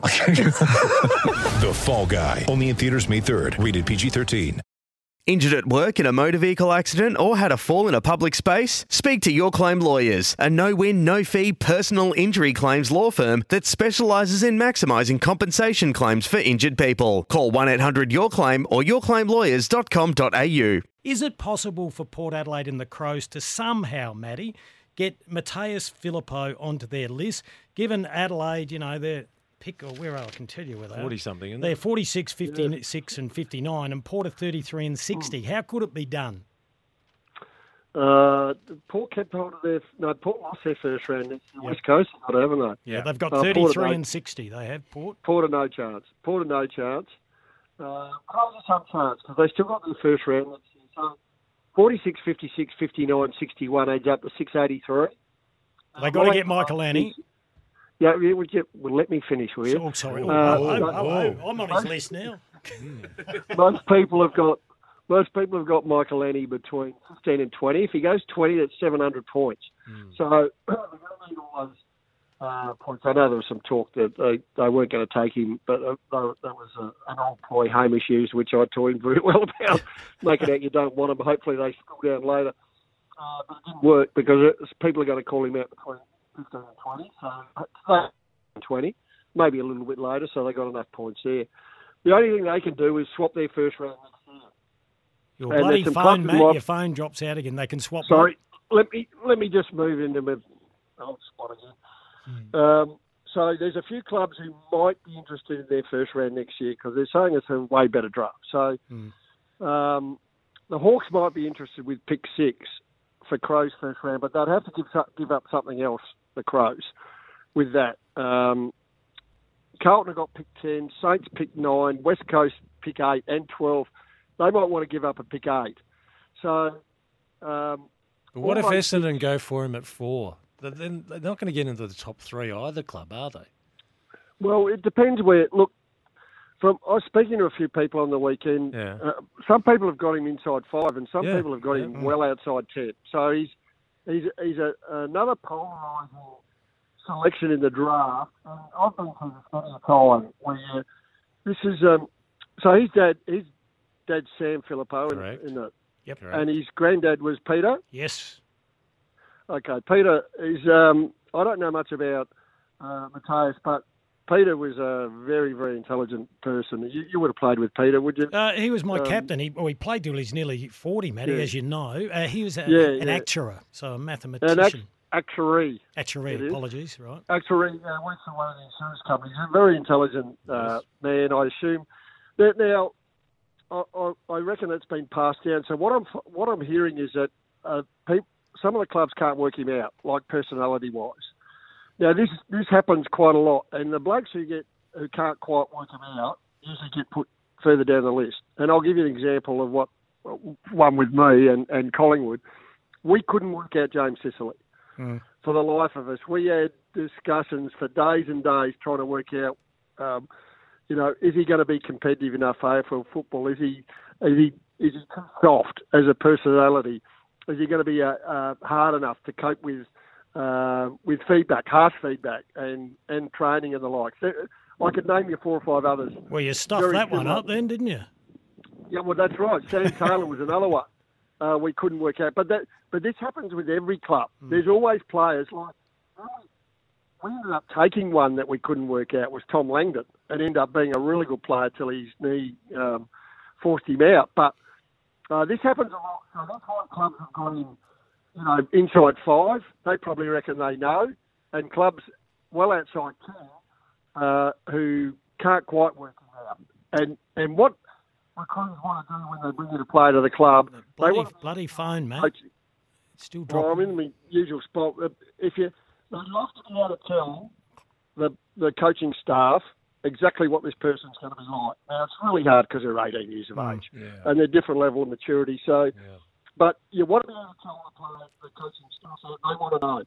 The Fall Guy. Only in theaters May 3rd. Rated PG-13. Injured at work in a motor vehicle accident or had a fall in a public space? Speak to Your Claim Lawyers, a no win, no fee personal injury claims law firm that specialises in maximising compensation claims for injured people. Call 1 800 Your Claim or yourclaimlawyers.com.au. Is it possible for Port Adelaide and the Crows to somehow, Matty, get Mattaes Phillipou onto their list, given Adelaide, you know, they're pick or where I can tell you where they 40 are. something, isn't They're it? 46, 56 and 59 and Port are 33 and 60. How could it be done? Uh, Port kept hold of their no. Port lost their first round. It's the West Coast, not haven't they? Yeah, they've got Uh, 33 have and 60. They have Port. Port are no chance. Port are no chance. Uh, Crows are some chance because they still got the first round. So 46, 56, 59, 61 adds up to 683. They got to get Michalanney. Yeah, yeah would you, well, let me finish, will you? Oh, sorry. Uh, Oh, so- oh, oh, I'm on his list now. most people have got most people have got Michalanney between 15 and 20. If he goes 20, that's 700 points. So they're going need all uh, points. I know there was some talk that they, they weren't going to take him, but uh, that that was a, an old ploy Hamish used, which I told him very well about. Make it out you don't want him. Hopefully they school down later. Uh, but it didn't work because it's, people are going to call him out between 15 20. So uh, 20, maybe a little bit later, so they got enough points there. The only thing they can do is swap their first round next year. Your And bloody phone, mate. Your phone drops out again. They can swap. Sorry, let me let me just move into my old spot again. Um, so there's a few clubs who might be interested in their first round next year because they're saying it's a way better draft. So um, the Hawks might be interested with pick six for Crows first round, but they'd have to give give up something else. The Crows with that. Um, Carlton have got pick ten, Saints pick nine, West Coast pick eight and twelve. They might want to give up a pick eight. So. Um, what if Essendon go for him at four? They're, then they're not going to get into the top three either club, are they? Well, it depends where. Look, from I was speaking to a few people on the weekend. Yeah. Uh, some people have got him inside five, and some Yeah, people have got yeah. him well outside ten. So he's he's he's a, another polarising selection in the draft. And I've been through this many a time where this is um. So his dad, his dad's Sam Phillipou, in, Correct. in the, Yep. and his granddad was Peter. Yes. Okay, Peter is. Um, I don't know much about uh, Mattaes, but Peter was a very, very intelligent person. You, you would have played with Peter, would you? Uh, he was my Um, captain. He, well, he played till he's nearly 40, Matty, Yeah. as you know. Uh, he was a, Yeah, an yeah. actuary, so a An mathematician. act- actuary. Actuary, apologies, right? Actuary uh, works for one of the insurance companies. A very intelligent uh, man, I assume. Now, now I, I, I reckon it's been passed down. So what I'm what I'm hearing is that uh, some of the clubs can't work him out, like personality wise. Now this this happens quite a lot, and the blokes who get who can't quite work him out usually get put further down the list. And I'll give you an example of what one with me and, and Collingwood. We couldn't work out James Sicily for the life of us. We had discussions for days and days trying to work out, um, you know, is he going to be competitive enough for AFL football? Is he is he is he soft as a personality? Is he going to be uh, uh, hard enough to cope with uh, with feedback, harsh feedback, and and training and the like? There- I could name you four or five others. Well, you stuffed Very that one up then, didn't you? Yeah, well, that's right. Sam Taylor was another one. Uh, we couldn't work out, but that but this happens with every club. There's always players like we ended up taking one that we couldn't work out was Tom Langdon, and ended up being a really good player till his knee um, forced him out. But uh, this happens a lot. So that's why clubs have gone in, you know, inside five. They probably reckon they know, and clubs well outside ten uh, who can't quite work it out. And and what recruiters want to do when they bring you to play to the club, they Bloody, want bloody phone, mate. coach It's still well, I'm dropping. in my usual spot. Uh, If you, they love to be able to tell the the coaching staff exactly what this person's going to be like. Now it's really hard because they're 18 years of Mm. age and they're different level of maturity. So, but you want to be able to tell the player, the coaching staff, that they want to know,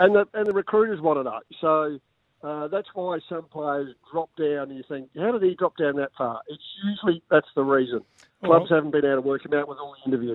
and the and the recruiters want to know. So. Uh, that's why some players drop down and you think, how did he drop down that far? It's usually that's the reason. Clubs haven't been able to work him out with all the interviews.